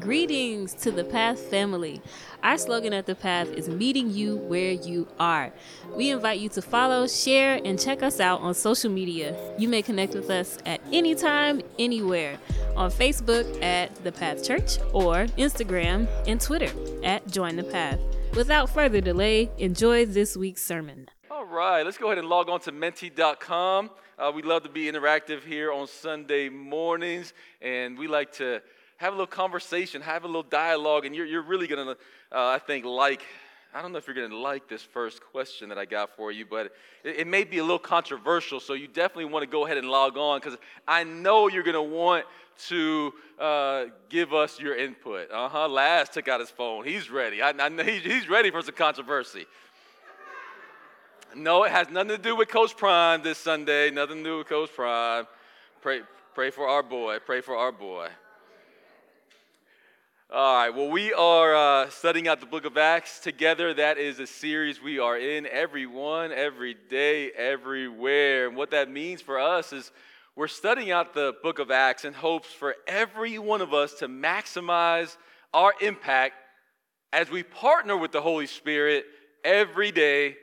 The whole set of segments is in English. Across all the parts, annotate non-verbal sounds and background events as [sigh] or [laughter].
Greetings to the Path family. Our slogan at the Path is meeting you where you are. We invite you to follow, share, and check us out on social media. You may connect with us at any time, anywhere on Facebook at The Path Church or Instagram and Twitter at Join the Path. Without further delay, enjoy this week's sermon. All right, let's go ahead and log on to menti.com. Uh, we love to be interactive here on Sunday mornings, and we like to have a little conversation, have a little dialogue, and you're, you're really going to, uh, I think, like, I don't know if you're going to like this first question that I got for you, but it, it may be a little controversial, so you definitely want to go ahead and log on because I know you're going to want to uh, give us your input. Uh huh. Laz took out his phone. He's ready. I, I know he's ready for some controversy. No, it has nothing to do with Coach Prime this Sunday. Nothing to do with Coach Prime. Pray, pray for our boy. Pray for our boy. All right, well, we are uh, studying out the book of Acts together. That is a series we are in everyone, every day, everywhere. And what that means for us is we're studying out the book of Acts in hopes for every one of us to maximize our impact as we partner with the Holy Spirit every day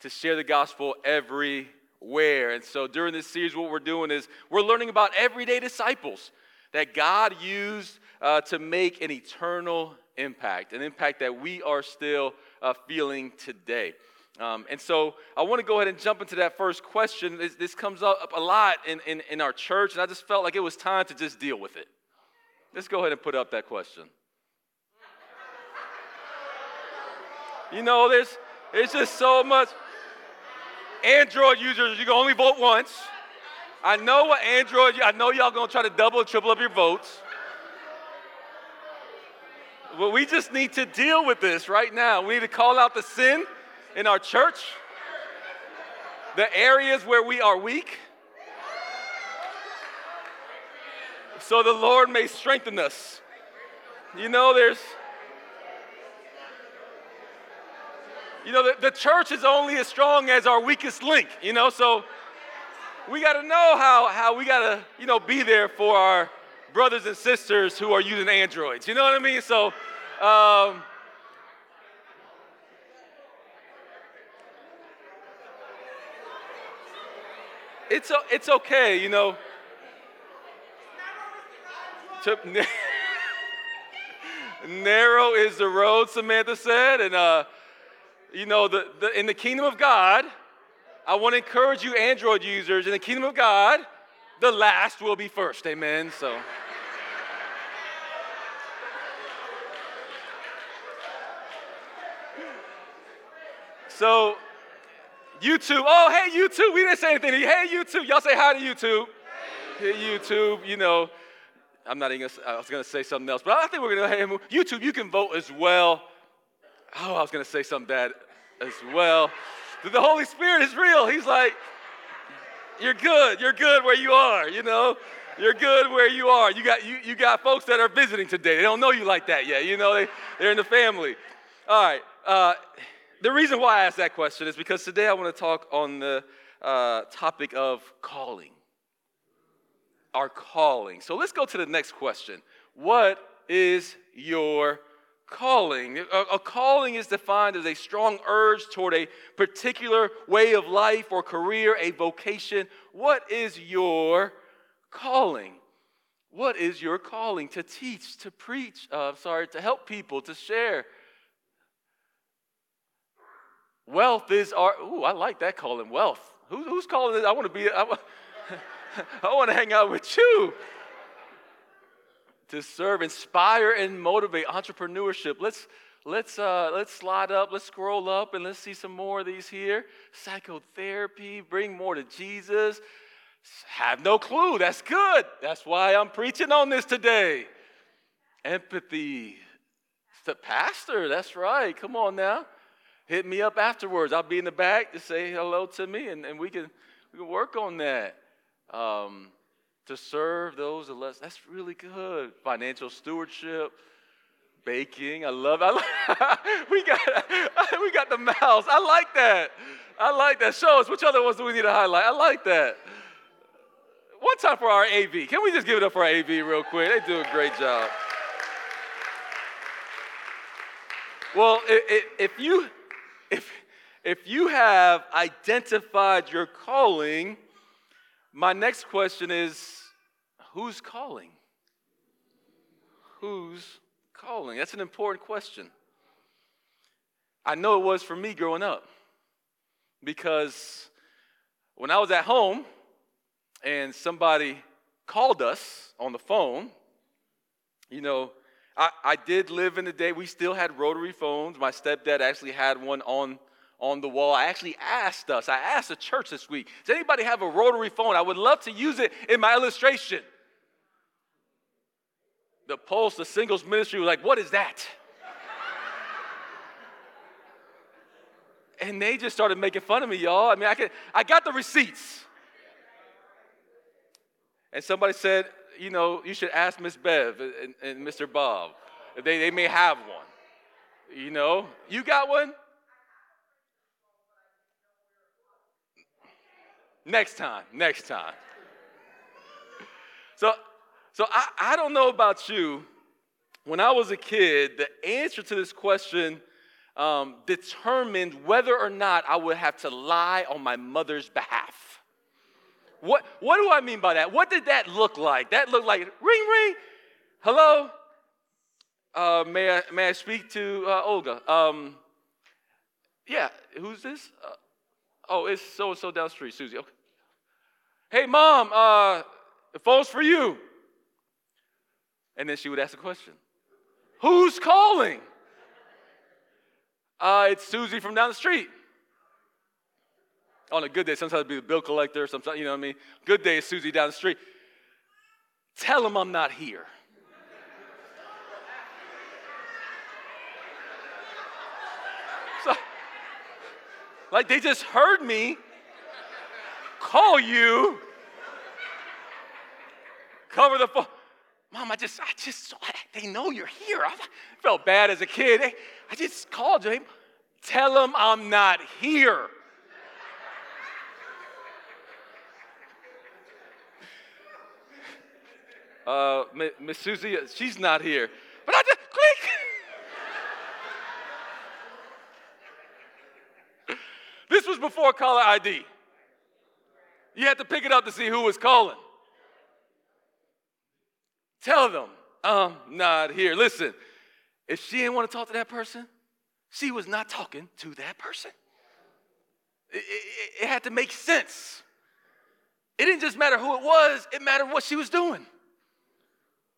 to share the gospel everywhere. And so during this series, what we're doing is we're learning about everyday disciples that God used uh, to make an eternal impact, an impact that we are still uh, feeling today. Um, and so I want to go ahead and jump into that first question. This, this comes up a lot in, in, in our church, and I just felt like it was time to just deal with it. Let's go ahead and put up that question. You know, there's, there's just so much. Android users, you can only vote once. I know what Android, I know y'all gonna try to double triple up your votes. But we just need to deal with this right now. We need to call out the sin in our church, the areas where we are weak, so the Lord may strengthen us. You know, there's, you know, the, the church is only as strong as our weakest link, you know, so we got to know how, how we got to, you know, be there for our brothers and sisters who are using Androids. You know what I mean? So, um, it's, it's okay, you know. To, [laughs] narrow is the road, Samantha said. And, uh, you know, the, the, in the kingdom of God, I want to encourage you, Android users, in the kingdom of God, the last will be first. Amen. So. So, YouTube. Oh, hey, YouTube. We didn't say anything. Hey, YouTube. Y'all say hi to YouTube. Hey, YouTube. You know, I'm not even gonna, I was going to say something else, but I think we're going to, hey, YouTube, you can vote as well. Oh, I was going to say something bad as well. The Holy Spirit is real. He's like, you're good. You're good where you are, you know? You're good where you are. You got, you, you got folks that are visiting today. They don't know you like that yet. You know, they, they're in the family. All right. Uh, the reason why I asked that question is because today I want to talk on the uh, topic of calling. Our calling. So let's go to the next question. What is your calling. A, calling is defined as a strong urge toward a particular way of life or career, a vocation. What is your calling? What is your calling? To teach, to preach, uh, sorry, to help people, to share. Wealth is our, ooh, I like that calling, wealth. Who, who's calling it? I want to be, I, [laughs] I want to hang out with you to serve, inspire, and motivate entrepreneurship. Let's let's uh, let's slide up, let's scroll up, and let's see some more of these here. Psychotherapy, bring more to Jesus. Have no clue. That's good. That's why I'm preaching on this today. Empathy. The pastor. That's right. Come on now. Hit me up afterwards. I'll be in the back to say hello to me, and, and we can we can work on that. Um, to serve those that less. That's really good. Financial stewardship, baking. I love. I [laughs] we got [laughs] we got the mouse. I like that. I like that. Show us which other ones do we need to highlight. I like that. One time for our AV. Can we just give it up for our AV real quick? They do a great job. well, if, if you if if you have identified your calling, my next question is who's calling? Who's calling? That's an important question. I know it was for me growing up because when I was at home and somebody called us on the phone, you know, I, I did live in the day, we still had rotary phones. My stepdad actually had one on, on the wall. I actually asked us, I asked the church this week, does anybody have a rotary phone? I would love to use it in my illustration. The Pulse, the singles ministry was like, what is that? and they just started making fun of me, y'all. I mean, I, could, I got the receipts. And somebody said, you know, you should ask Miss Bev and, and Mr. Bob. They, they may have one. You know, you got one? Next time, next time. So, so I, I don't know about you. When I was a kid, the answer to this question um, determined whether or not I would have to lie on my mother's behalf. What, what do I mean by that? What did that look like? That looked like ring, ring. Hello? Uh, may, I, may I speak to uh, Olga? Um, yeah, who's this? Uh, oh, it's so and so down the street, Susie. Okay. Hey, mom, uh, the phone's for you. And then she would ask a question Who's calling? Uh, it's Susie from down the street. On a good day, sometimes it'd be the bill collector, sometimes, you know what I mean? Good day Susie down the street. Tell him I'm not here. So, like they just heard me call you, cover the phone. Mom, I just, I just, they know you're here. I felt bad as a kid. I just called you. Tell them I'm not here. Uh, Miss Susie, she's not here. But I just click. this was before caller ID. You had to pick it up to see who was calling. Tell them, I'm not here. Listen, if she didn't want to talk to that person, she was not talking to that person. It, it, it, had to make sense. It didn't just matter who it was, it mattered what she was doing.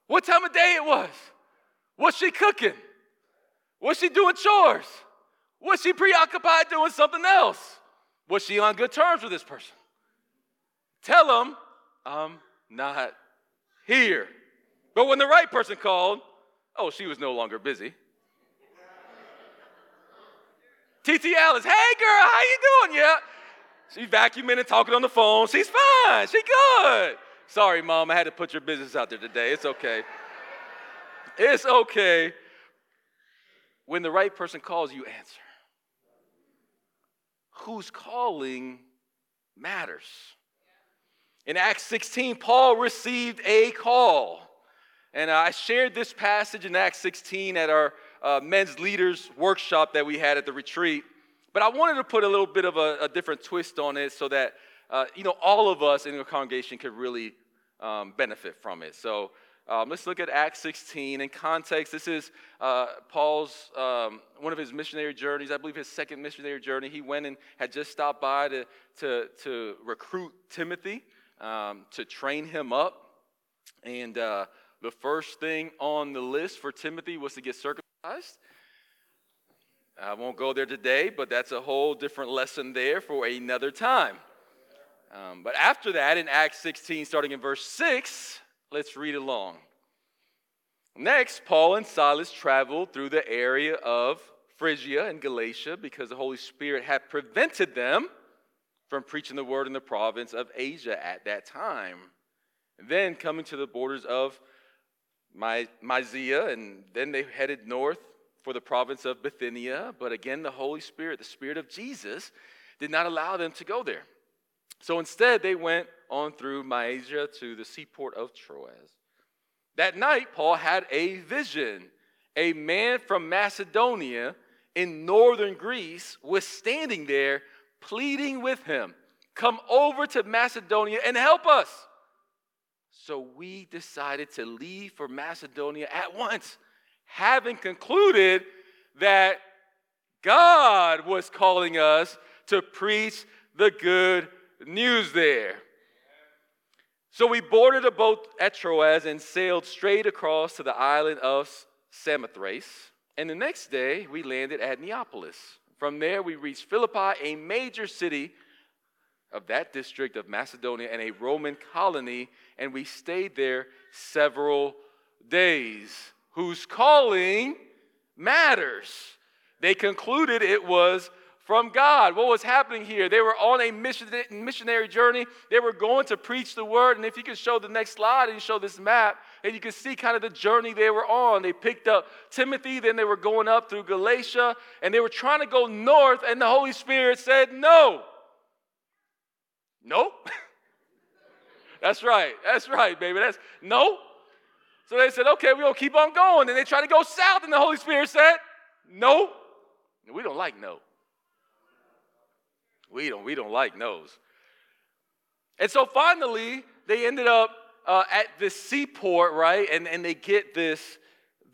What time of day it was. Was she cooking? Was she doing chores? Was she preoccupied doing something else? Was she on good terms with this person? Tell them I'm not here. But when the right person called, oh, she was no longer busy. TT Alice, hey girl, how you doing? Yeah. She's vacuuming and talking on the phone. She's fine. She good. Sorry, mom, I had to put your business out there today. It's okay. It's okay. When the right person calls, you answer. Who's calling matters. In Acts 16, Paul received a call. And I shared this passage in Acts 16 at our uh, men's leaders workshop that we had at the retreat. But I wanted to put a little bit of a, a different twist on it so that, uh, you know, all of us in the congregation could really um, benefit from it. So um, let's look at Acts 16. In context, this is uh, Paul's, um, one of his missionary journeys, I believe his second missionary journey. He went and had just stopped by to, to, to recruit Timothy, um, to train him up. And uh, the first thing on the list for Timothy was to get circumcised. I won't go there today, but that's a whole different lesson there for another time. Um, but after that, in Acts 16, starting in verse 6, let's read along. Next, Paul and Silas traveled through the area of Phrygia and Galatia because the Holy Spirit had prevented them from preaching the word in the province of Asia at that time. And then coming to the borders of my, Mysia, and then they headed north for the province of Bithynia. But again, the Holy Spirit, the Spirit of Jesus, did not allow them to go there. So instead, they went on through Mysia to the seaport of Troas. That night, Paul had a vision. A man from Macedonia in northern Greece was standing there pleading with him, Come over to Macedonia and help us. So we decided to leave for Macedonia at once, having concluded that God was calling us to preach the good news there. So we boarded a boat at Troas and sailed straight across to the island of Samothrace. And the next day, we landed at Neapolis. From there, we reached Philippi, a major city of that district of Macedonia and a Roman colony, and we stayed there several days. Whose calling matters. They concluded it was from God. What was happening here? They were on a missionary journey. They were going to preach the word. And if you could show the next slide and show this map, and you could see kind of the journey they were on. They picked up Timothy, then they were going up through Galatia, and they were trying to go north, and the Holy Spirit said, No. Nope. [laughs] That's right. That's right, baby. That's no. So they said, okay, we're going to keep on going. And they tried to go south, and the Holy Spirit said, no. We don't like no. We don't, we don't like no's. And so finally, they ended up uh, at this seaport, right? And, and they get this,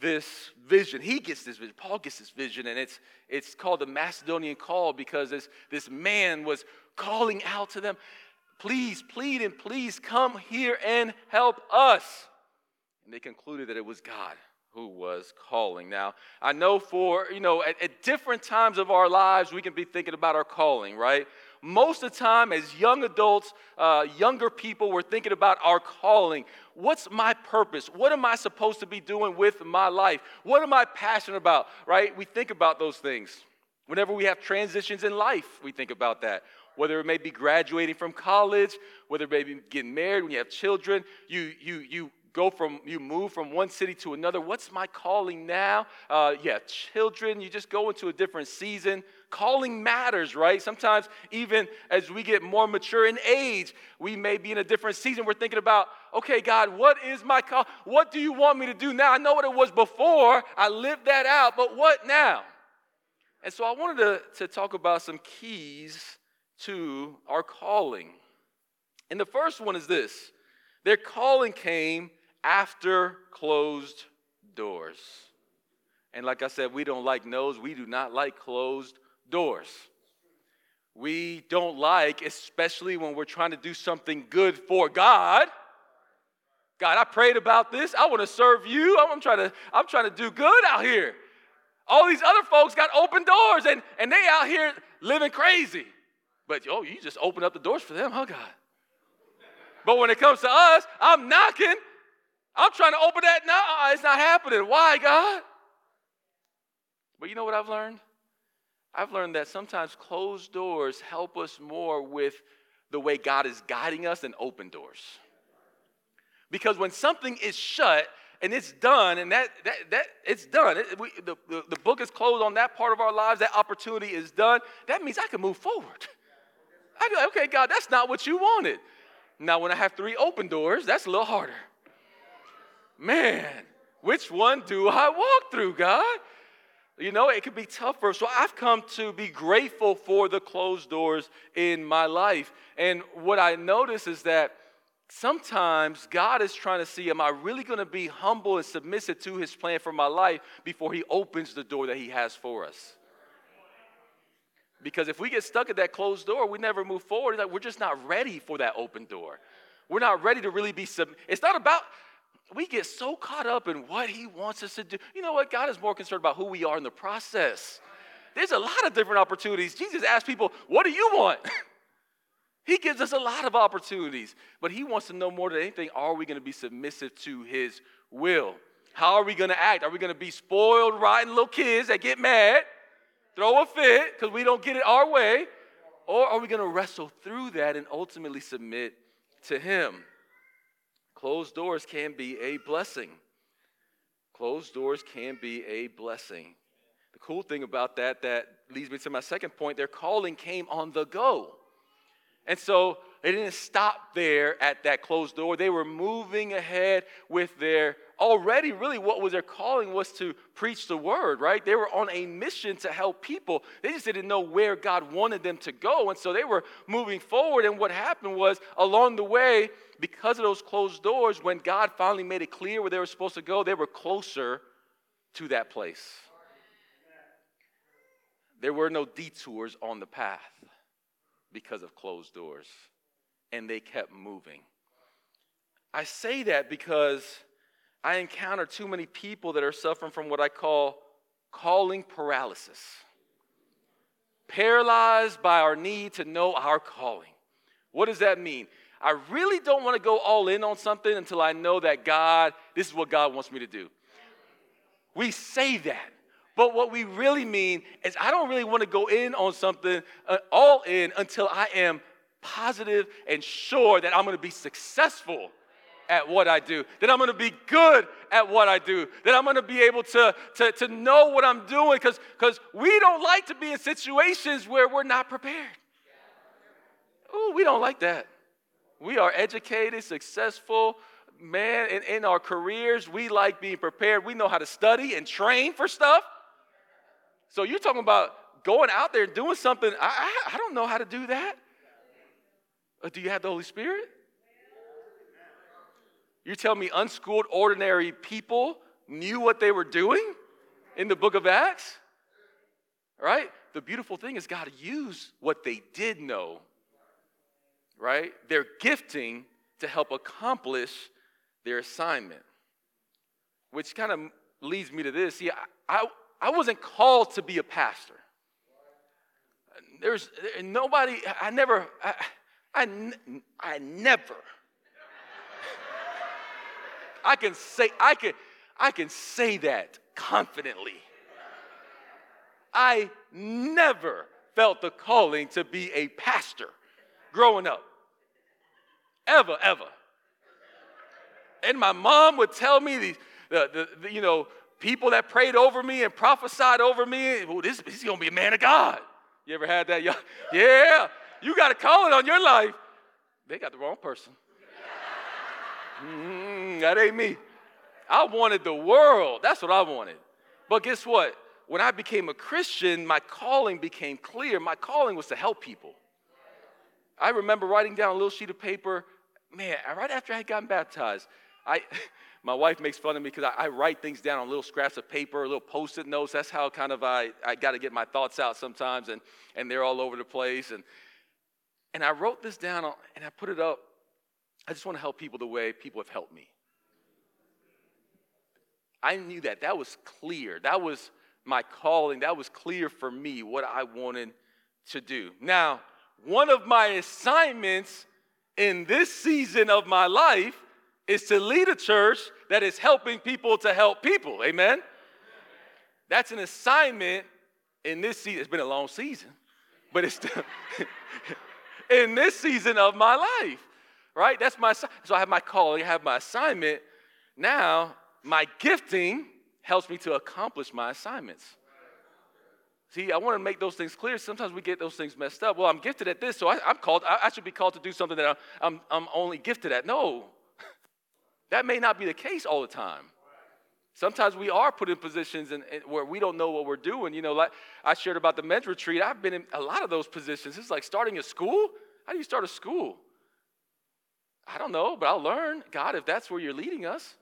this vision. He gets this vision. Paul gets this vision, and it's, it's called the Macedonian call because this, this man was calling out to them, please, plead, and please come here and help us. And they concluded that it was God who was calling. Now, I know for, you know, at, at, different times of our lives, we can be thinking about our calling, right? Most of the time, as young adults, uh, younger people, we're thinking about our calling. What's my purpose? What am I supposed to be doing with my life? What am I passionate about, right? We think about those things. Whenever we have transitions in life, we think about that. Whether it may be graduating from college, whether it may be getting married, when you have children, you, you, you go from, you move from one city to another. What's my calling now? Uh, yeah, children, you just go into a different season. Calling matters, right? Sometimes, even as we get more mature in age, we may be in a different season. We're thinking about, okay, God, what is my call? What do you want me to do now? I know what it was before, I lived that out, but what now? And so I wanted to, to talk about some keys to our calling. And the first one is this their calling came after closed doors. And like I said, we don't like no's, we do not like closed doors. We don't like, especially when we're trying to do something good for God. God, I prayed about this. I want to serve you. I'm trying to, I'm trying to do good out here. All these other folks got open doors and, and they out here living crazy. But oh, you just open up the doors for them, huh, God? But when it comes to us, I'm knocking I'm trying to open that now. Uh, it's not happening. Why, God? But you know what I've learned? I've learned that sometimes closed doors help us more with the way God is guiding us than open doors. Because when something is shut and it's done, and that, that, that it's done, it, we, the, the, the book is closed on that part of our lives, that opportunity is done, that means I can move forward. I go, okay, God, that's not what you wanted. Now, when I have three open doors, that's a little harder man, which one do I walk through, God? You know, it can be tougher. So I've come to be grateful for the closed doors in my life. And what I notice is that sometimes God is trying to see, am I really going to be humble and submissive to his plan for my life before he opens the door that he has for us? Because if we get stuck at that closed door, we never move forward. Like we're just not ready for that open door. We're not ready to really be sub. It's not about we get so caught up in what he wants us to do. You know what? God is more concerned about who we are in the process. There's a lot of different opportunities. Jesus asked people, What do you want? [laughs] he gives us a lot of opportunities, but he wants to know more than anything are we going to be submissive to his will? How are we going to act? Are we going to be spoiled, rotten little kids that get mad, throw a fit because we don't get it our way? Or are we going to wrestle through that and ultimately submit to him? Closed doors can be a blessing. Closed doors can be a blessing. The cool thing about that, that leads me to my second point, their calling came on the go. And so they didn't stop there at that closed door. They were moving ahead with their already really what was their calling was to preach the word, right? They were on a mission to help people. They just didn't know where God wanted them to go. And so they were moving forward. And what happened was along the way, because of those closed doors, when God finally made it clear where they were supposed to go, they were closer to that place. There were no detours on the path because of closed doors, and they kept moving. I say that because I encounter too many people that are suffering from what I call calling paralysis. Paralyzed by our need to know our calling. What does that mean? I really don't want to go all in on something until I know that God, this is what God wants me to do. We say that. But what we really mean is, I don't really want to go in on something uh, all in until I am positive and sure that I'm going to be successful at what I do, that I'm to be good at what I do, that I'm to be able to, to, to know what I'm doing because we don't like to be in situations where we're not prepared. Oh, we don't like that. We are educated, successful, man, in, in our careers, we like being prepared. We know how to study and train for stuff. So you're talking about going out there and doing something. I, I, I don't know how to do that. Uh, do you have the Holy Spirit? You tell me unschooled, ordinary people knew what they were doing in the book of Acts? Right? The beautiful thing is God used what they did know, right? Their gifting to help accomplish their assignment. Which kind of leads me to this. See, I, I, I wasn't called to be a pastor. There's nobody, I never, I, I, I never I can say, I can, I can say that confidently. I never felt the calling to be a pastor growing up. Ever, ever. And my mom would tell me these, the, the, the you know, people that prayed over me and prophesied over me, well, this, this is gonna be a man of God. You ever had that? [laughs] Yeah, you got a calling on your life. They got the wrong person. That ain't me. I wanted the world. That's what I wanted. But guess what? When I became a Christian, my calling became clear. My calling was to help people. I remember writing down a little sheet of paper. Man, right after I had gotten baptized, I, [laughs] my wife makes fun of me because I, I, write things down on little scraps of paper, little post-it notes. That's how kind of I, I got to get my thoughts out sometimes, and, and they're all over the place. And, and I wrote this down and I put it up I just want to help people the way people have helped me. I knew that. That was clear. That was my calling. That was clear for me what I wanted to do. Now, one of my assignments in this season of my life is to lead a church that is helping people to help people. Amen? That's an assignment in this season. It's been a long season, but it's still [laughs] in this season of my life right? That's my so I have my calling, I have my assignment. Now, my gifting helps me to accomplish my assignments. See, I want to make those things clear. Sometimes we get those things messed up. Well, I'm gifted at this, so I, am called. I, I, should be called to do something that I'm, I'm, only gifted at. No, [laughs] that may not be the case all the time. Sometimes we are put in positions in, where we don't know what we're doing. You know, like I shared about the men's retreat. I've been in a lot of those positions. It's like starting a school. How do you start a school? I don't know, but I'll learn. God, if that's where you're leading us,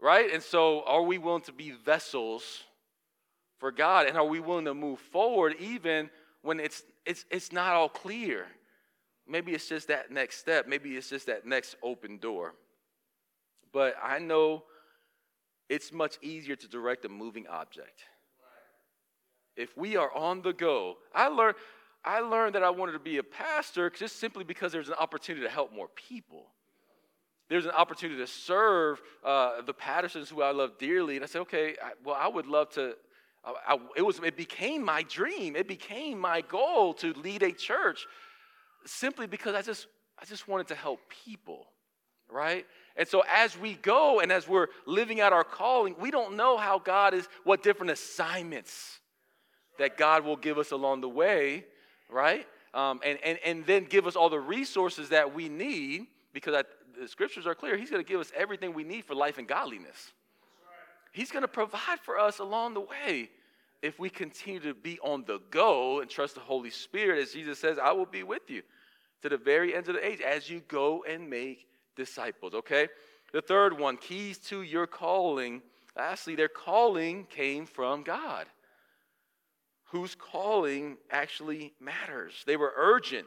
right? And so, are we willing to be vessels for God? And are we willing to move forward even when it's, it's, it's not all clear? Maybe it's just that next step. Maybe it's just that next open door. But I know it's much easier to direct a moving object. If we are on the go, I learned I learned that I wanted to be a pastor just simply because there's an opportunity to help more people. There's an opportunity to serve uh, the Pattersons, who I love dearly. And I said, okay, I, well, I would love to. I, it, was, it became my dream. It became my goal to lead a church simply because I just, I just wanted to help people, right? And so as we go and as we're living out our calling, we don't know how God is, what different assignments that God will give us along the way right? Um, and, and, and then give us all the resources that we need because I, the scriptures are clear. He's going to give us everything we need for life and godliness. He's going to provide for us along the way if we continue to be on the go and trust the Holy Spirit. As Jesus says, I will be with you to the very end of the age as you go and make disciples, okay? The third one, keys to your calling. Lastly, their calling came from God. Whose calling actually matters. They were urgent,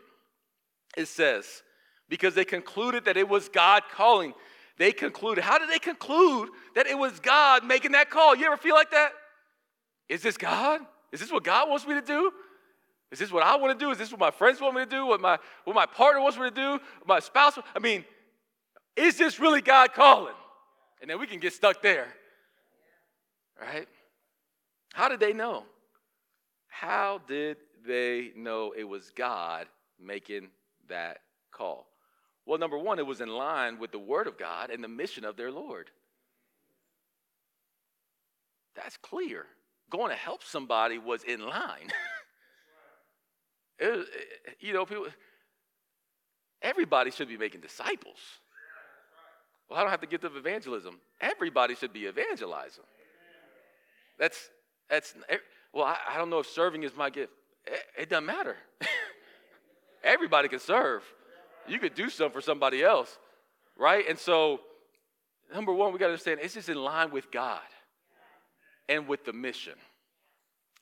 it says, because they concluded that it was God calling. They concluded. How did they conclude that it was God making that call? You ever feel like that? Is this God? Is this what God wants me to do? Is this what I want to do? Is this what my friends want me to do? What my, what my partner wants me to do? My spouse? I mean, is this really God calling? And then we can get stuck there. Right? How did they know? How did they know it was God making that call? Well, number one, it was in line with the Word of God and the mission of their Lord. That's clear. Going to help somebody was in line. [laughs] it, eh, you know, people, everybody should be making disciples. Well, I don't have to get to evangelism. Everybody should be evangelizing. That's that's eh, well, I, I don't know if serving is my gift. It, it doesn't matter. [laughs] Everybody can serve. You could do something for somebody else, right? And so, number one, we got to understand it's just in line with God and with the mission.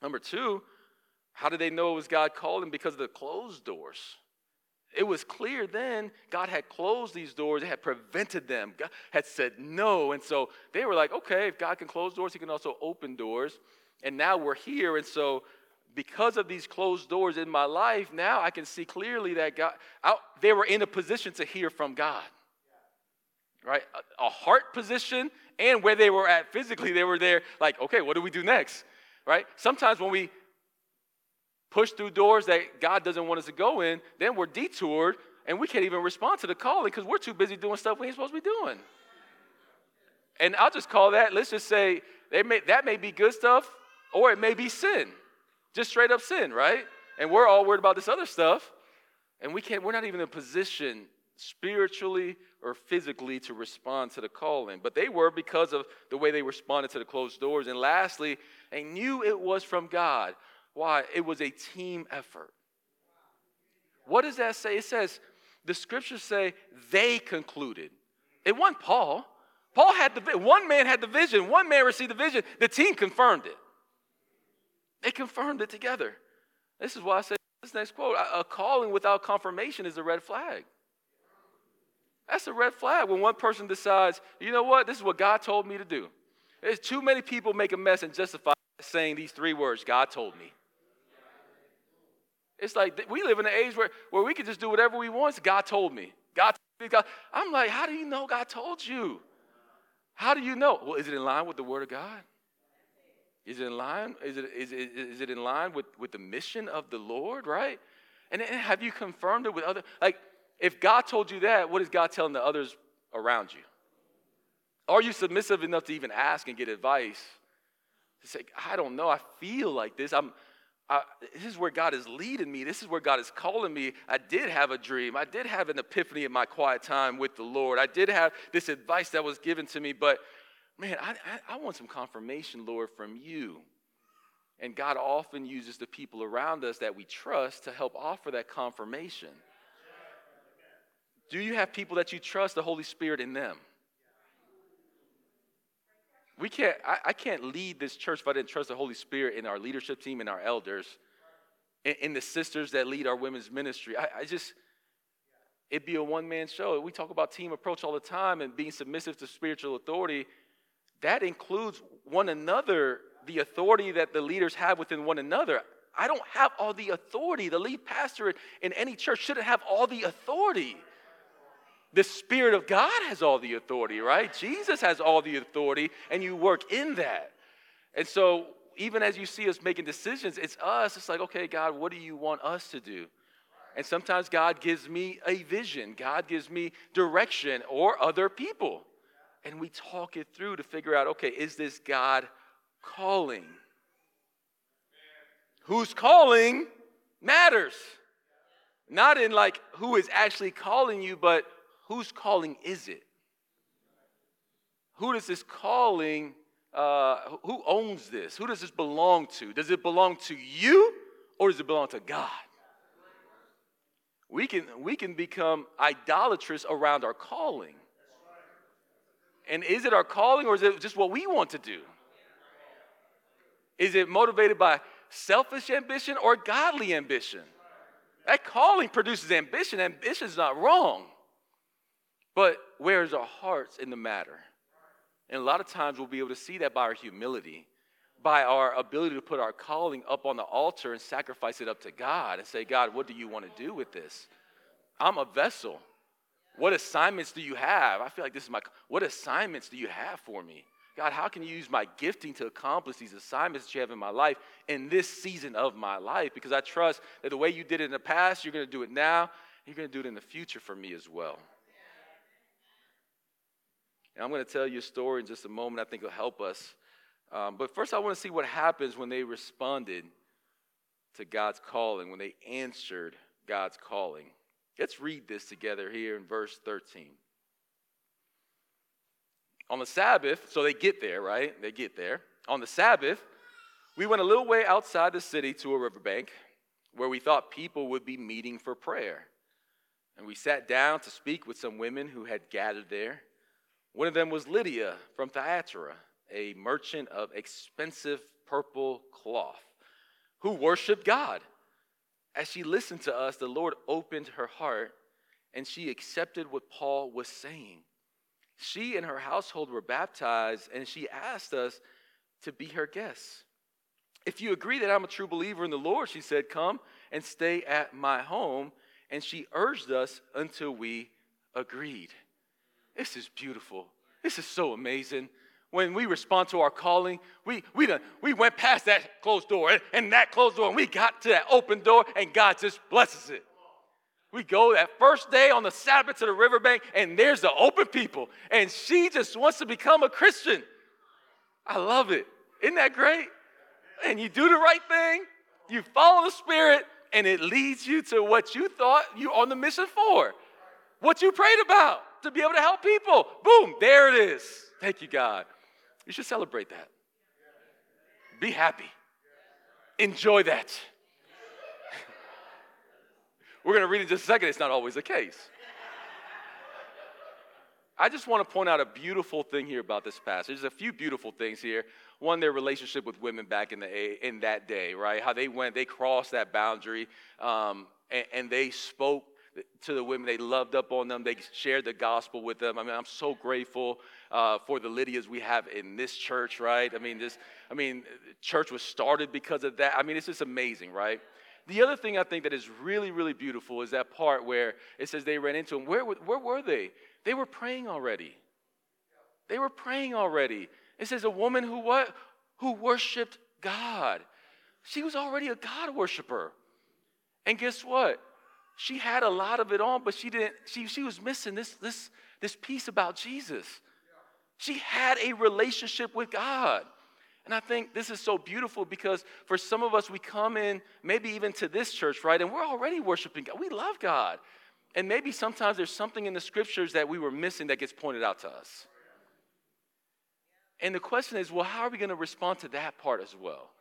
Number two, how did they know it was God calling? Because of the closed doors. It was clear then God had closed these doors, it had prevented them, God had said no. And so they were like, okay, if God can close doors, He can also open doors. And now we're here. And so, because of these closed doors in my life, now I can see clearly that God, I, they were in a position to hear from God. Right? A, a heart position and where they were at physically, they were there, like, okay, what do we do next? Right? Sometimes when we push through doors that God doesn't want us to go in, then we're detoured and we can't even respond to the calling because we're too busy doing stuff we ain't supposed to be doing. And I'll just call that, let's just say, may, that may be good stuff or it may be sin. Just straight up sin, right? And we're all worried about this other stuff. And we can't, we're not even in a position spiritually or physically to respond to the calling. But they were because of the way they responded to the closed doors. And lastly, they knew it was from God. Why? It was a team effort. What does that say? It says, the scriptures say they concluded. It wasn't Paul. Paul had the one man had the vision, one man received the vision, the team confirmed it. They confirmed it together. This is why I say this next quote a calling without confirmation is a red flag. That's a red flag when one person decides, you know what, this is what God told me to do. There's too many people make a mess and justify saying these three words God told me. It's like we live in an age where, where we can just do whatever we want. God told me. God, told God. I'm like, how do you know God told you? How do you know? Well, is it in line with the Word of God? Is it in line? Is it, is it, is it in line with, with the mission of the Lord, right? And, have you confirmed it with other? Like, if God told you that, what is God telling the others around you? Are you submissive enough to even ask and get advice? To say, I don't know, I feel like this. I'm, I, this is where God is leading me. This is where God is calling me. I did have a dream. I did have an epiphany in my quiet time with the Lord. I did have this advice that was given to me, but man, I, I, I want some confirmation, Lord, from you. And God often uses the people around us that we trust to help offer that confirmation. Do you have people that you trust the Holy Spirit in them? We can't, I, I, can't lead this church if I didn't trust the Holy Spirit in our leadership team and our elders, in, in the sisters that lead our women's ministry. I, I just, it'd be a one man show. We talk about team approach all the time and being submissive to spiritual authority. That includes one another, the authority that the leaders have within one another. I don't have all the authority. The lead pastor in any church shouldn't have all the authority. The Spirit of God has all the authority, right? Jesus has all the authority, and you work in that. And so, even as you see us making decisions, it's us. It's like, okay, God, what do you want us to do? And sometimes God gives me a vision, God gives me direction, or other people. And we talk it through to figure out, okay, is this God calling? Who's calling matters. Not in like who is actually calling you, but whose calling is it? Who does this calling, uh, who owns this? Who does this belong to? Does it belong to you or does it belong to God? We can, we can become idolatrous around our calling. And is it our calling or is it just what we want to do? Is it motivated by selfish ambition or godly ambition? That calling produces ambition. Ambition is not wrong. But where's our hearts in the matter? And a lot of times we'll be able to see that by our humility, by our ability to put our calling up on the altar and sacrifice it up to God and say, God, what do you want to do with this? I'm a vessel. What assignments do you have? I feel like this is my, what assignments do you have for me? God, how can you use my gifting to accomplish these assignments that you have in my life in this season of my life? Because I trust that the way you did it in the past, you're going to do it now, you're going to do it in the future for me as well. And I'm going to tell you a story in just a moment I think will help us. Um, but first, I want to see what happens when they responded to God's calling, when they answered God's calling. Let's read this together here in verse 13 on the Sabbath, so they get there, right? They get there. On the Sabbath, we went a little way outside the city to a riverbank where we thought people would be meeting for prayer. And we sat down to speak with some women who had gathered there. One of them was Lydia from Thyatira, a merchant of expensive purple cloth, who worshiped God. As she listened to us, the Lord opened her heart and she accepted what Paul was saying. She and her household were baptized, and she asked us to be her guests. If you agree that I'm a true believer in the Lord, she said, come and stay at my home. And she urged us until we agreed. This is beautiful. This is so amazing. When we respond to our calling, we, we, done, we went past that closed door and, and that closed door, and we got to that open door, and God just blesses it. We go that first day on the Sabbath to the riverbank, and there's the open people. And she just wants to become a Christian. I love it. Isn't that great? And you do the right thing, you follow the Spirit, and it leads you to what you thought you on the mission for, what you prayed about to be able to help people. Boom, there it is. Thank you, God. You should celebrate that. Be happy. Enjoy that. [laughs] We're going to read in just a second, it's not always the case. I just want to point out a beautiful thing here about this passage. There's a few beautiful things here. One, their relationship with women back in the in that day, right? How they went, they crossed that boundary, um, and, and they spoke to the women. They loved up on them. They shared the gospel with them. I mean, I'm so grateful uh, for the Lydias we have in this church, right? I mean, this, I mean, church was started because of that. I mean, it's just amazing, right? The other thing I think that is really, really beautiful is that part where it says they ran into him. Where, where were they? They were praying already. They were praying already. It says a woman who what? Who worshiped God. She was already a God worshiper. And guess what? She had a lot of it on, but she didn't, she, she was missing this, this, this piece about Jesus. She had a relationship with God. And I think this is so beautiful because for some of us, we come in, maybe even to this church, right? And we're already worshiping God. We love God. And maybe sometimes there's something in the scriptures that we were missing that gets pointed out to us. And the question is, well, how are we going to respond to that part as well?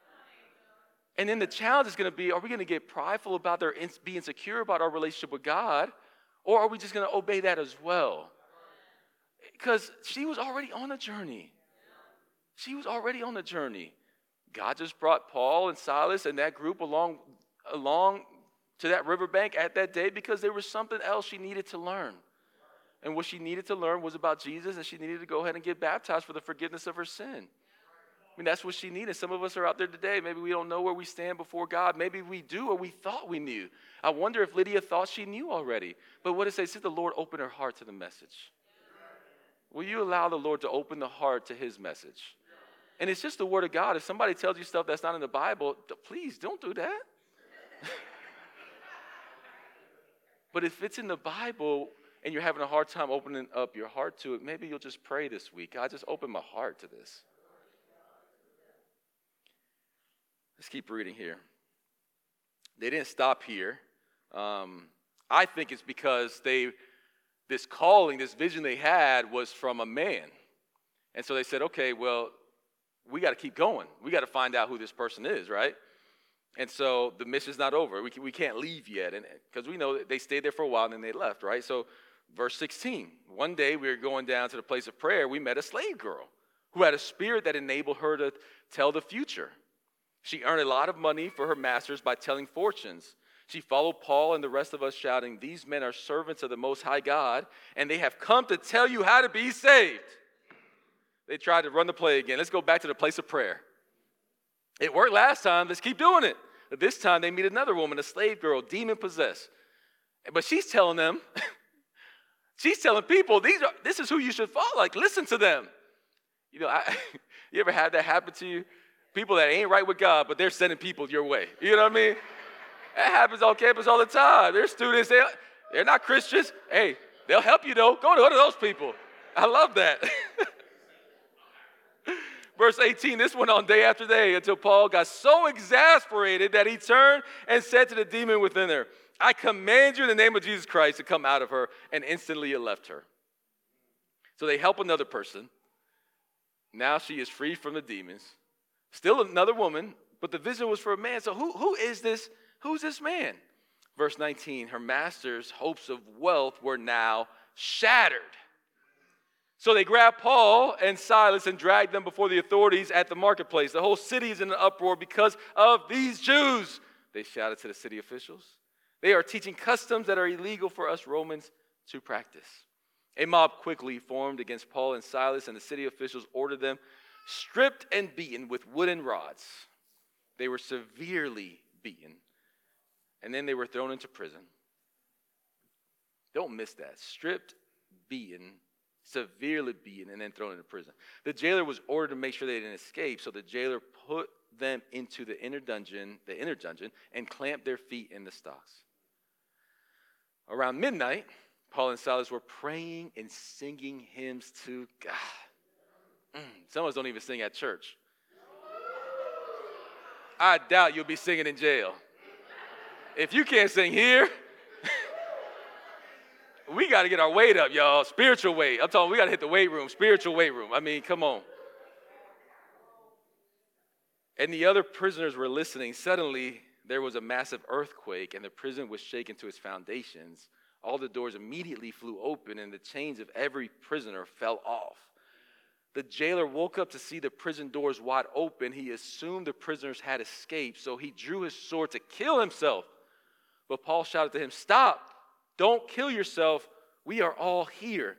And then the challenge is going to be are we going to get prideful about their be insecure about our relationship with God? Or are we just going to obey that as well? Because she was already on a journey. She was already on a journey. God just brought Paul and Silas and that group along, along to that riverbank at that day because there was something else she needed to learn. And what she needed to learn was about Jesus, and she needed to go ahead and get baptized for the forgiveness of her sin. I mean, that's what she needed. Some of us are out there today. Maybe we don't know where we stand before God. Maybe we do, or we thought we knew. I wonder if Lydia thought she knew already. But what it says, see the Lord open her heart to the message. Will you allow the Lord to open the heart to his message? And it's just the word of God. If somebody tells you stuff that's not in the Bible, please don't do that. [laughs] but if it's in the Bible and you're having a hard time opening up your heart to it, maybe you'll just pray this week. God, just open my heart to this. Let's keep reading here. They didn't stop here. Um, I think it's because they this calling, this vision they had was from a man. And so they said, okay, well, we got to keep going. We got to find out who this person is, right? And so the mission's not over. We, can, we can't leave yet. Because we know they stayed there for a while and then they left, right? So verse 16, one day we were going down to the place of prayer. We met a slave girl who had a spirit that enabled her to tell the future. She earned a lot of money for her masters by telling fortunes. She followed Paul and the rest of us, shouting, These men are servants of the Most High God, and they have come to tell you how to be saved. They tried to run the play again. Let's go back to the place of prayer. It worked last time. Let's keep doing it. But this time they meet another woman, a slave girl, demon possessed. But she's telling them, [laughs] she's telling people, These are, this is who you should follow. Like, listen to them. You know, I, [laughs] you ever had that happen to you? People that ain't right with God, but they're sending people your way. You know what I mean? That happens on campus all the time. There's students, they, they're not Christians. Hey, they'll help you though. Go to one of those people. I love that. [laughs] Verse 18, this went on day after day until Paul got so exasperated that he turned and said to the demon within her, I command you in the name of Jesus Christ to come out of her. And instantly it left her. So they help another person. Now she is free from the demons. Still another woman, but the vision was for a man. So who, who is this Who's this man? Verse 19 Her master's hopes of wealth were now shattered. So they grabbed Paul and Silas and dragged them before the authorities at the marketplace. The whole city is in an uproar because of these Jews. They shouted to the city officials. They are teaching customs that are illegal for us Romans to practice. A mob quickly formed against Paul and Silas, and the city officials ordered them stripped and beaten with wooden rods. They were severely beaten and then they were thrown into prison. Don't miss that. Stripped, beaten, severely beaten, and then thrown into prison. The jailer was ordered to make sure they didn't escape, so the jailer put them into the inner dungeon, the inner dungeon, and clamped their feet in the stocks. Around midnight, Paul and Silas were praying and singing hymns to God. Mm, some of us don't even sing at church. I doubt you'll be singing in jail. If you can't sing here, [laughs] we got to get our weight up, y'all. Spiritual weight. I'm talking, we got to hit the weight room, spiritual weight room. I mean, come on. And the other prisoners were listening. Suddenly, there was a massive earthquake, and the prison was shaken to its foundations. All the doors immediately flew open, and the chains of every prisoner fell off. The jailer woke up to see the prison doors wide open. He assumed the prisoners had escaped, so he drew his sword to kill himself. But Paul shouted to him, Stop! Don't kill yourself. We are all here.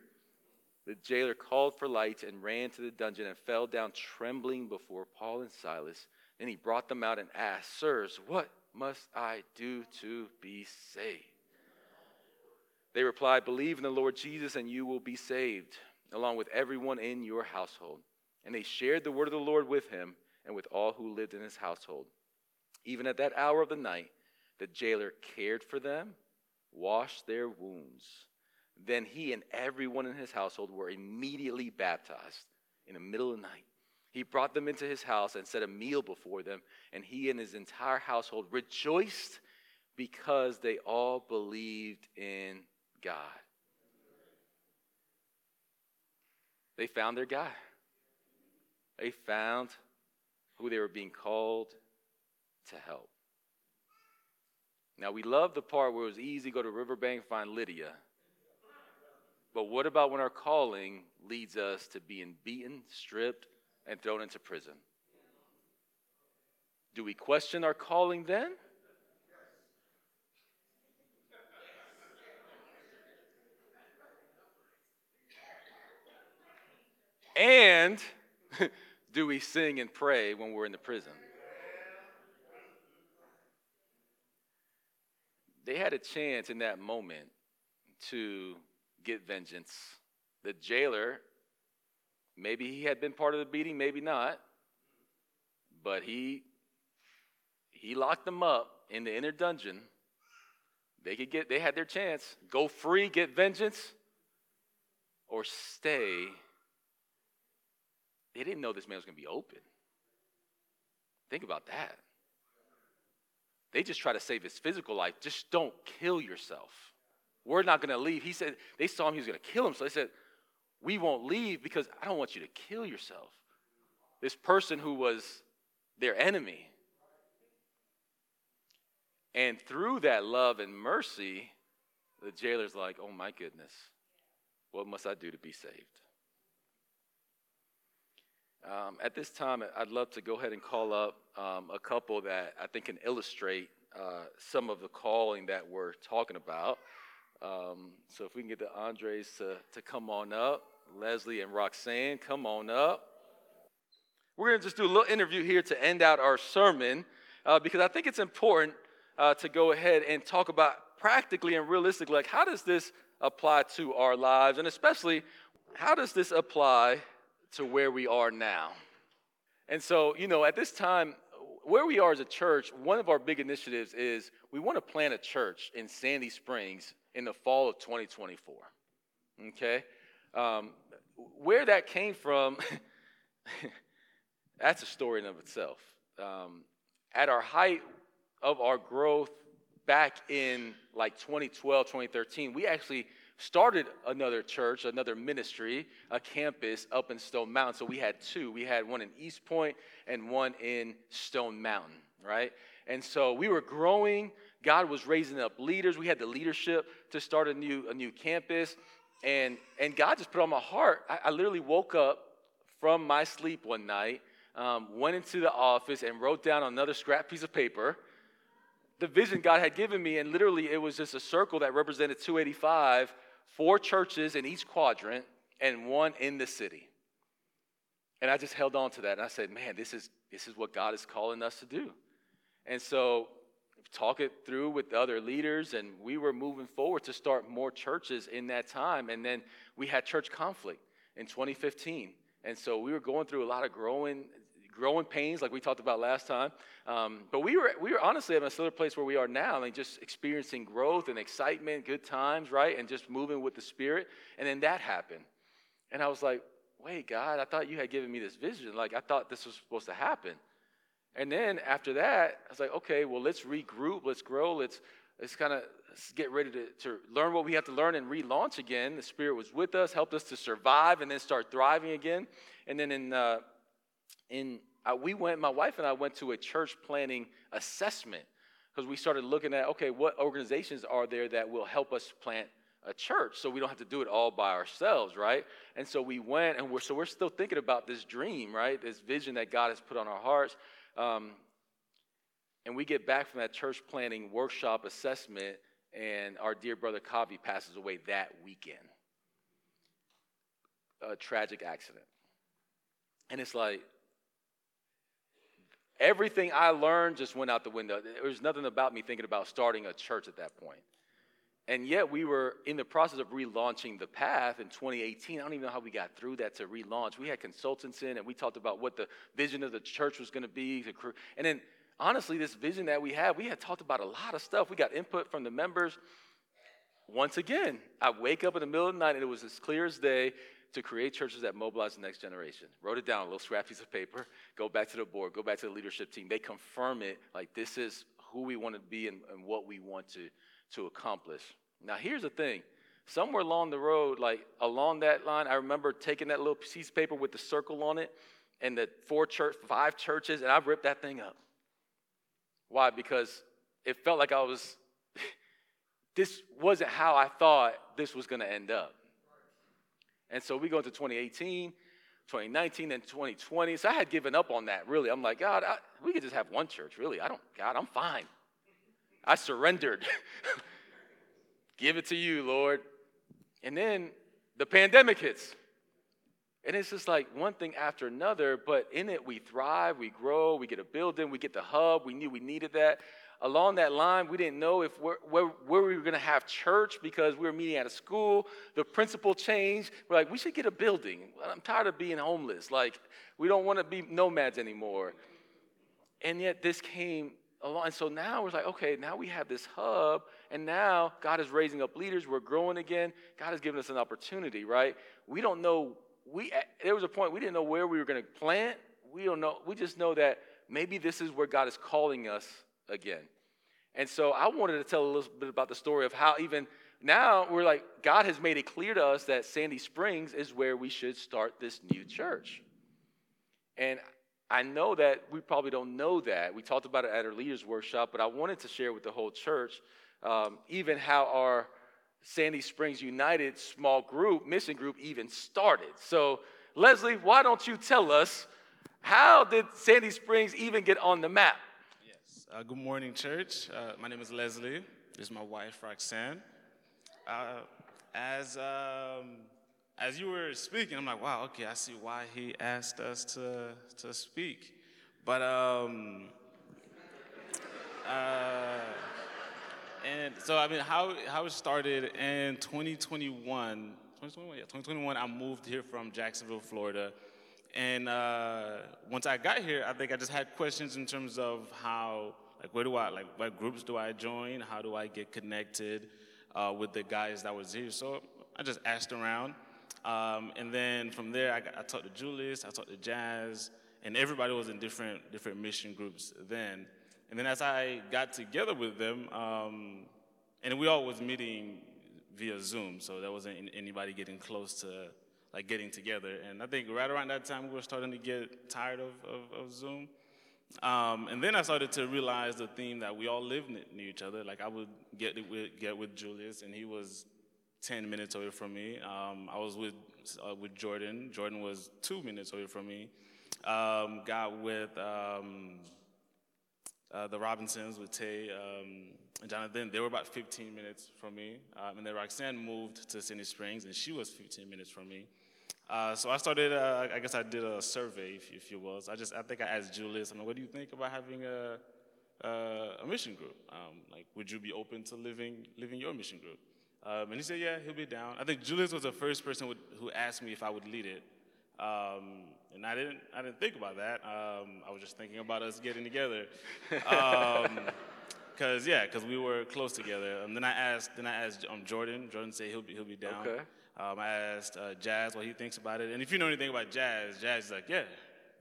The jailer called for lights and ran to the dungeon and fell down trembling before Paul and Silas. Then he brought them out and asked, Sirs, what must I do to be saved? They replied, Believe in the Lord Jesus and you will be saved, along with everyone in your household. And they shared the word of the Lord with him and with all who lived in his household. Even at that hour of the night, the jailer cared for them, washed their wounds. Then he and everyone in his household were immediately baptized in the middle of the night. He brought them into his house and set a meal before them, and he and his entire household rejoiced because they all believed in God. They found their guy. They found who they were being called to help. Now, we love the part where it was easy to go to Riverbank, find Lydia. But what about when our calling leads us to being beaten, stripped, and thrown into prison? Do we question our calling then? And [laughs] do we sing and pray when we're in the prison? they had a chance in that moment to get vengeance. The jailer, maybe he had been part of the beating, maybe not, but he he locked them up in the inner dungeon. They could get they had their chance. Go free, get vengeance, or stay. They didn't know this man was going to be open. Think about that. They just try to save his physical life. Just don't kill yourself. We're not going to leave. He said, they saw him, he was going to kill him. So they said, We won't leave because I don't want you to kill yourself. This person who was their enemy. And through that love and mercy, the jailer's like, Oh my goodness, what must I do to be saved? Um, at this time, I'd love to go ahead and call up um, a couple that I think can illustrate uh, some of the calling that we're talking about. Um, so if we can get the Andres to, to come on up, Leslie and Roxanne, come on up. We're going to just do a little interview here to end out our sermon uh, because I think it's important uh, to go ahead and talk about practically and realistically, like how does this apply to our lives, and especially how does this apply to where we are now? And so, you know, at this time, where we are as a church, one of our big initiatives is we want to plant a church in Sandy Springs in the fall of 2024. Okay? Um, where that came from, [laughs] that's a story in of itself. Um, at our height of our growth back in like 2012, 2013, we actually started another church, another ministry, a campus up in Stone Mountain. So we had two. We had one in East Point and one in Stone Mountain, right? And so we were growing. God was raising up leaders. We had the leadership to start a new, a new campus. And, and God just put on my heart. I, I literally woke up from my sleep one night, um, went into the office, and wrote down another scrap piece of paper the vision God had given me. And literally, it was just a circle that represented 285 four churches in each quadrant and one in the city. And I just held on to that and I said, man, this is, this is what God is calling us to do. And so, talk it through with the other leaders, and we were moving forward to start more churches in that time. And then we had church conflict in 2015. And so we were going through a lot of growing growing pains like we talked about last time. Um, but we were, we were honestly at a similar place where we are now, I mean, just experiencing growth and excitement, good times, right? And just moving with the Spirit. And then that happened. And I was like, wait, God, I thought you had given me this vision. Like, I thought this was supposed to happen. And then after that, I was like, okay, well, let's regroup, let's grow, let's, let's kind of get ready to, to learn what we have to learn and relaunch again. The Spirit was with us, helped us to survive and then start thriving again. And then in, uh, in uh, we went, my wife and I went to a church planting assessment because we started looking at, okay, what organizations are there that will help us plant a church so we don't have to do it all by ourselves, right? And so we went, and we're, so we're still thinking about this dream, right? This vision that God has put on our hearts. Um, and we get back from that church planting workshop assessment, and our dear brother Kavi passes away that weekend. A tragic accident. And it's like, Everything I learned just went out the window. There was nothing about me thinking about starting a church at that point. And yet we were in the process of relaunching the path in 2018. I don't even know how we got through that to relaunch. We had consultants in and we talked about what the vision of the church was going to be. And then honestly, this vision that we had, we had talked about a lot of stuff. We got input from the members. Once again, I wake up in the middle of the night and it was as clear as day to create churches that mobilize the next generation. Wrote it down, a little scrap piece of paper, go back to the board, go back to the leadership team. They confirm it like this is who we want to be and, and what we want to, to accomplish. Now, here's the thing. Somewhere along the road, like along that line, I remember taking that little piece of paper with the circle on it and the four church, five churches, and I ripped that thing up. Why? Because it felt like I was, [laughs] this wasn't how I thought this was going to end up. And so we go into 2018, 2019, and 2020. So I had given up on that, really. I'm like, God, I, we could just have one church, really. I don't, God, I'm fine. I surrendered. [laughs] Give it to you, Lord. And then the pandemic hits. And it's just like one thing after another, but in it we thrive, we grow, we get a building, we get the hub. We knew we needed that along that line, we didn't know if where, where, we were going to have church because we were meeting at a school. The principal changed. We're like, we should get a building. I'm tired of being homeless. Like, we don't want to be nomads anymore. And yet, this came along. And so now we're like, okay, now we have this hub, and now God is raising up leaders. We're growing again. God has given us an opportunity, right? We don't know. We eh, there was a point we didn't know where we were going to plant. We don't know. We just know that maybe this is where God is calling us again. And so I wanted to tell a little bit about the story of how even now we're like, God has made it clear to us that Sandy Springs is where we should start this new church. And I know that we probably don't know that. We talked about it at our leaders' workshop, but I wanted to share with the whole church um, even how our Sandy Springs United small group, mission group, even started. So, Leslie, why don't you tell us how did Sandy Springs even get on the map? Uh, good morning, church. Uh, my name is Leslie. This is my wife, Roxanne. Uh, as um, as you were speaking, I'm like, wow, okay, I see why he asked us to to speak. But um, uh, and so I mean, how how it started in 2021. 2021, yeah, 2021. I moved here from Jacksonville, Florida, and uh, once I got here, I think I just had questions in terms of how, like, where do I, like, what groups do I join? How do I get connected uh, with the guys that was here? So I just asked around, um, and then from there, I, got, I talked to Julius, I talked to Jazz, and everybody was in different different mission groups then. And then as I got together with them, um, and we all was meeting via Zoom, so there wasn't anybody getting close to like getting together. And I think right around that time we were starting to get tired of, of, of Zoom. Um, and then I started to realize the theme that we all lived near each other. Like I would get with, get with Julius, and he was 10 minutes away from me. Um, I was with uh, with Jordan. Jordan was two minutes away from me. Um, got with um, uh, the Robinsons with Tay um, and Jonathan. They were about 15 minutes from me. Um, and then Roxanne moved to Sandy Springs, and she was 15 minutes from me. Uh, so I started, uh, I guess I did a survey, if, if, you will. So I just, I think I asked Julius, I mean, what do you think about having a, a mission group? Um, like, would you be open to living, living your mission group? Um, and he said, yeah, he'll be down. I think Julius was the first person would, who asked me if I would lead it. Um, and I didn't, I didn't think about that. Um, I was just thinking about us getting together. Um, [laughs] Cause yeah, cause we were close together. And then I asked, then I asked um, Jordan. Jordan said he'll be he'll be down. Okay. Um, I asked uh, Jazz what he thinks about it, and if you know anything about Jazz, Jazz is like, yeah,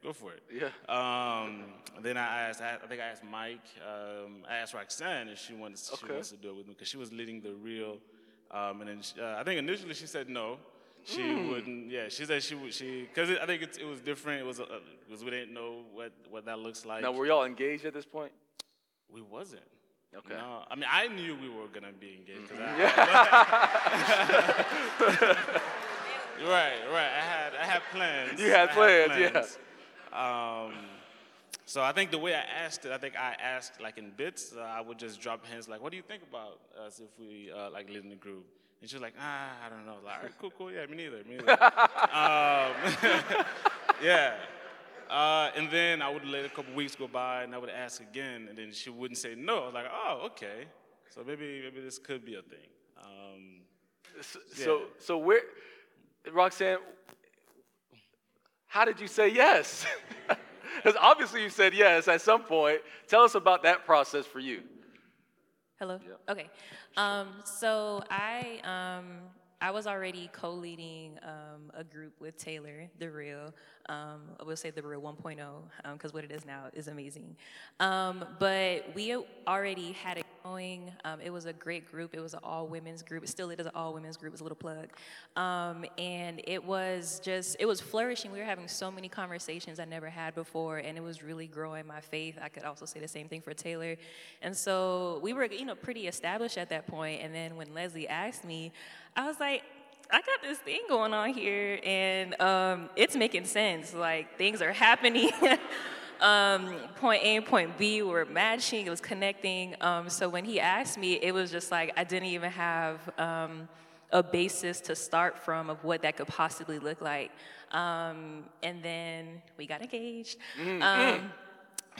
go for it. Yeah. Um, then I asked, I, think I asked Mike, um, I asked Roxanne if she wants, okay. she wants to do it with me because she was leading the real. Um, and then she, uh, I think initially she said no. She mm. wouldn't. Yeah, she said she would. She because I think it, it was different. It was because uh, we didn't know what what that looks like. Now, were y'all engaged at this point? We wasn't. Okay. No, I mean I knew we were gonna be engaged. Mm-hmm. I, yeah. [laughs] [laughs] right, right. I had I had plans. You had plans, had plans. yeah. Um, so I think the way I asked it, I think I asked like in bits. Uh, I would just drop hints like, "What do you think about us if we uh, like live in the group?" And she's like, "Ah, I don't know." Like, cool, cool, yeah, me neither, me neither. [laughs] um, yeah. Uh, and then I would let a couple weeks go by, and I would ask again, and then she wouldn't say no. I was like, oh, okay. So maybe maybe this could be a thing. Um, so, yeah. so, so where, Roxanne, how did you say yes? [laughs] Because obviously you said yes at some point. Tell us about that process for you. Hello. Yeah. Okay. Um, so I um, I was already co-leading um, a group with Taylor, The Real. Um, I will say The Real 1.0, because um, what it is now is amazing. Um, but we already had it going. Um, it was a great group. It was an all-women's group. It still it is an all-women's group. It's a little plug. Um, and it was just, it was flourishing. We were having so many conversations I never had before, and it was really growing my faith. I could also say the same thing for Taylor. And so we were, you know, pretty established at that point. And then when Leslie asked me, I was like, I got this thing going on here, and um, it's making sense. Like things are happening. [laughs] um, point A and point B were matching. It was connecting. Um, so when he asked me, it was just like I didn't even have um, a basis to start from of what that could possibly look like. Um, and then we got engaged. Mm-hmm.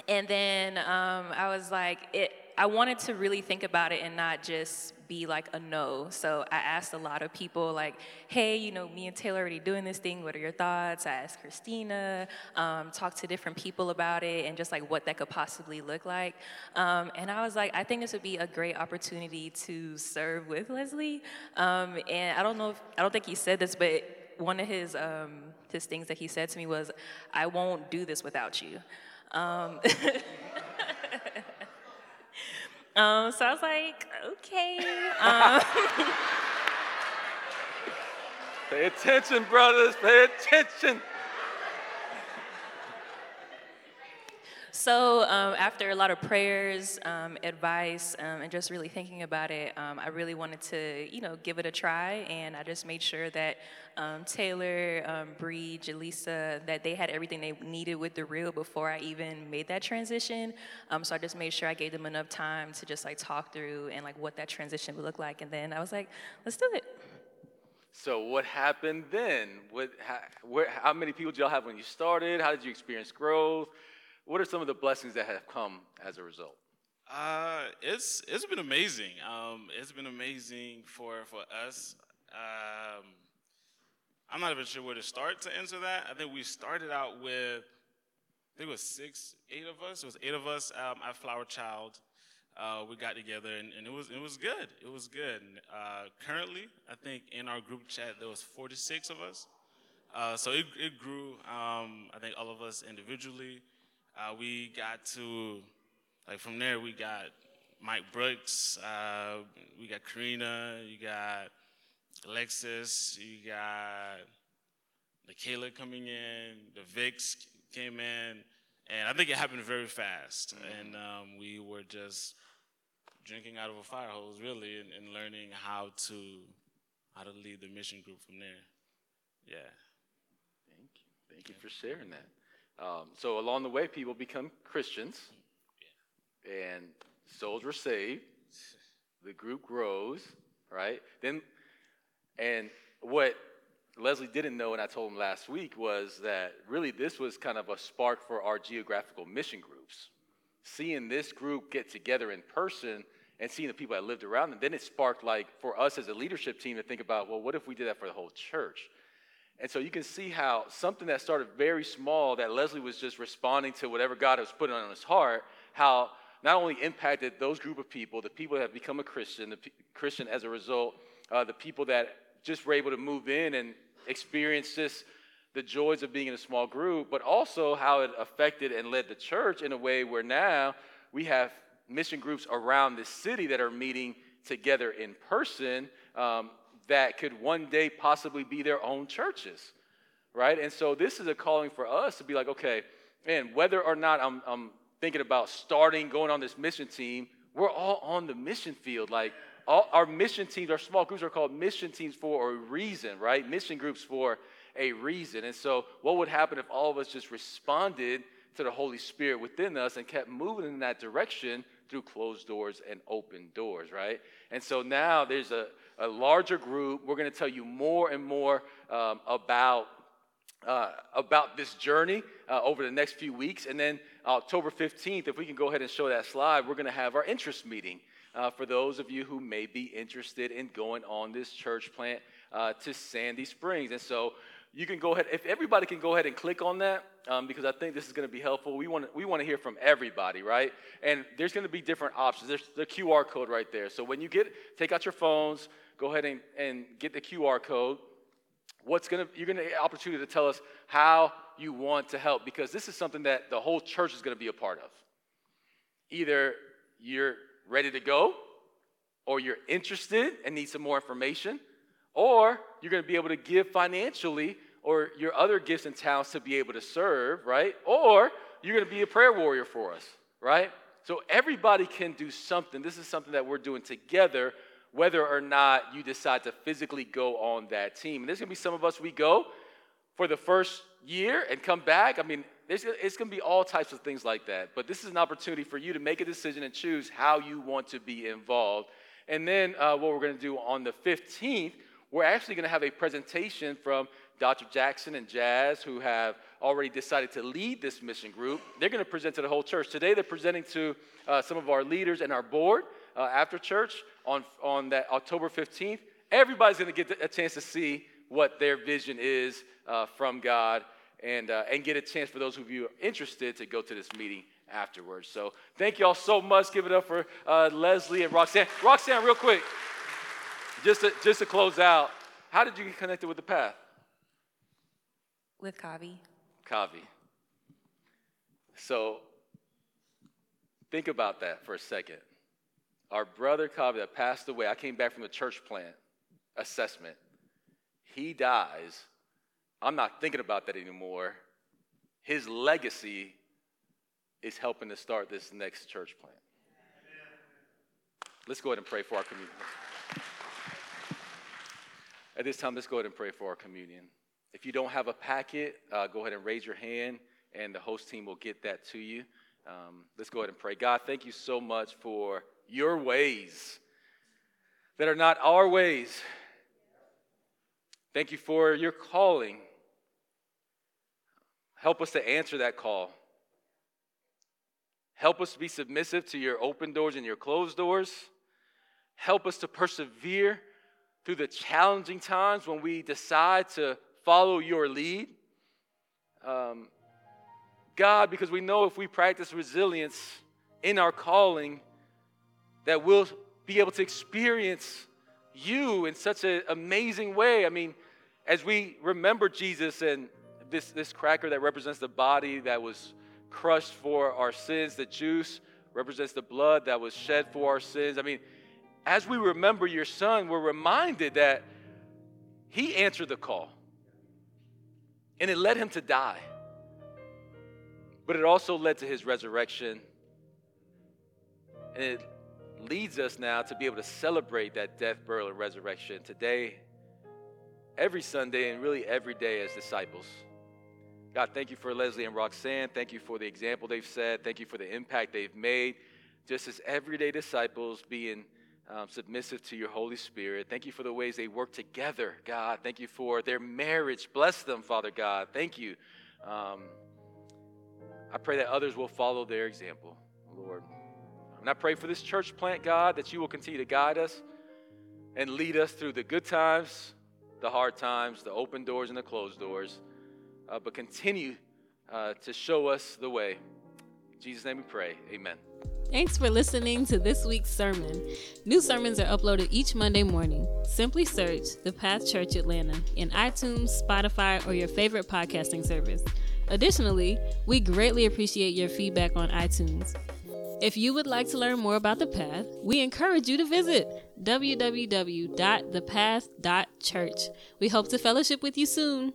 and then I was like, it. I wanted to really think about it and not just be like a no. So I asked a lot of people, like, hey, you know, me and Taylor already doing this thing. What are your thoughts? I asked Christina, um, talked to different people about it, and just like what that could possibly look like. Um, and I was like, I think this would be a great opportunity to serve with Leslie. Um, and I don't know if, I don't think he said this, but one of his, um, his things that he said to me was, I won't do this without you. [laughs] Um, so I was like, okay. [laughs] Um, Pay attention, brothers. Pay attention. So um, after a lot of prayers, um, advice, um, and just really thinking about it, um, I really wanted to, you know, give it a try. And I just made sure that um, Taylor, um, Bree, Jaleesa, that they had everything they needed with the Real before I even made that transition. so I just made sure I gave them enough time to just like talk through and like what that transition would look like. And then I was like, let's do it. So what happened then? What, how, where, how many people did y'all have when you started? How did you experience growth? What are some of the blessings that have come as a result? Uh, it's it's been amazing. Um, it's been amazing for for us. Um, I'm not even sure where to start to answer that. I think we started out with I think it was six, eight of us. It was eight of us um, at Flower Child. Uh, we got together and, and, it was it was good. It was good. Uh, currently, I think in our group chat there was 46 of us. Uh, so it, it grew. Um, I think all of us individually. Uh, we got to, like, from there, we got Mike Brooks, uh, we got Karina, you got Alexis, you got Kayla coming in, the Vicks came in, and I think it happened very fast. Mm-hmm. And um, we were just drinking out of a fire hose, really, and, and learning how to how to lead the mission group from there. Yeah. Thank you. Thank you for sharing that. Um, so along the way, people become Christians, and souls were saved. The group grows, right? Then, and what Leslie didn't know, and I told him last week, was that really this was kind of a spark for our geographical mission groups. Seeing this group get together in person and seeing the people that lived around them, then it sparked like for us as a leadership team to think about, well, what if we did that for the whole church? And so you can see how something that started very small, that Leslie was just responding to whatever God was putting on his heart, how not only impacted those group of people, the people that have become a Christian, the P- Christian as a result, uh, the people that just were able to move in and experience just the joys of being in a small group, but also how it affected and led the church in a way where now we have mission groups around the city that are meeting together in person um, that could one day possibly be their own churches, right? And so this is a calling for us to be like, okay, man, whether or not I'm, I'm thinking about starting, going on this mission team, we're all on the mission field. Like, all our mission teams, our small groups are called mission teams for a reason, right? Mission groups for a reason. And so, what would happen if all of us just responded to the Holy Spirit within us and kept moving in that direction through closed doors and open doors, right? And so now there's a, a larger group. We're going to tell you more and more um, about. Uh, about this journey uh, over the next few weeks. And then October 15th, if we can go ahead and show that slide, we're going to have our interest meeting uh, for those of you who may be interested in going on this church plant uh, to Sandy Springs. And so you can go ahead, if everybody can go ahead and click on that, um, because I think this is going to be helpful. We want we want to hear from everybody, right? And there's going to be different options. There's the QR code right there. So when you get, take out your phones, go ahead and, and get the QR code. What's to, you're to get an opportunity to tell us how you want to help, because this is something that the whole church is to be a part of. Either you're ready to go, or you're interested and need some more information, or you're to be able to give financially or your other gifts and talents to be able to serve, right? Or you're going to be a prayer warrior for us, right? So everybody can do something. This is something that we're doing together, whether or not you decide to physically go on that team. And there's to be some of us, we go for the first year and come back. I mean, it's to be all types of things like that. But this is an opportunity for you to make a decision and choose how you want to be involved. And then uh, what we're to do on the 15th, we're actually to have a presentation from Dr. Jackson and Jazz, who have already decided to lead this mission group. They're going to present to the whole church. Today, they're presenting to uh, some of our leaders and our board uh, after church on, on that October 15th. Everybody's going to get a chance to see what their vision is uh, from God and, uh, and get a chance for those of you interested to go to this meeting afterwards. So, thank you all so much. Give it up for uh, Leslie and Roxanne. Roxanne, real quick. Just to, just to close out, how did you get connected with the path? With Kavi. Kavi. So think about that for a second. Our brother Kavi that passed away, I came back from a church plant assessment. He dies. I'm not thinking about that anymore. His legacy is helping to start this next church plant. Let's go ahead and pray for our communion. At this time, let's go ahead and pray for our communion. If you don't have a packet, uh, go ahead and raise your hand, and the host team will get that to you. Um, let's go ahead and pray. God, thank you so much for your ways that are not our ways. Thank you for your calling. Help us to answer that call. Help us to be submissive to your open doors and your closed doors. Help us to persevere through the challenging times when we decide to follow your lead. Um, God, because we know if we practice resilience in our calling, that we'll be able to experience you in such an amazing way. I mean, as we remember Jesus and this, this cracker that represents the body that was crushed for our sins, the juice represents the blood that was shed for our sins. I mean, as we remember your son, we're reminded that he answered the call and it led him to die but it also led to his resurrection. And it leads us now to be able to celebrate that death, burial, and resurrection today, every Sunday, and really every day as disciples. God, thank you for Leslie and Roxanne. Thank you for the example they've set. Thank you for the impact they've made. Just as everyday disciples being um, submissive to your Holy Spirit. Thank you for the ways they work together, God. Thank you for their marriage. Bless them, Father God. Thank you. Um, I pray that others will follow their example, Lord. And I pray for this church plant, God, that you will continue to guide us and lead us through the good times, the hard times, the open doors, and the closed doors. Uh, but continue uh, to show us the way. In Jesus' name we pray. Amen. Thanks for listening to this week's sermon. New sermons are uploaded each Monday morning. Simply search The Path Church Atlanta in iTunes, Spotify, or your favorite podcasting service. Additionally, we greatly appreciate your feedback on iTunes. If you would like to learn more about The Path, we encourage you to visit www.thepath.church. We hope to fellowship with you soon.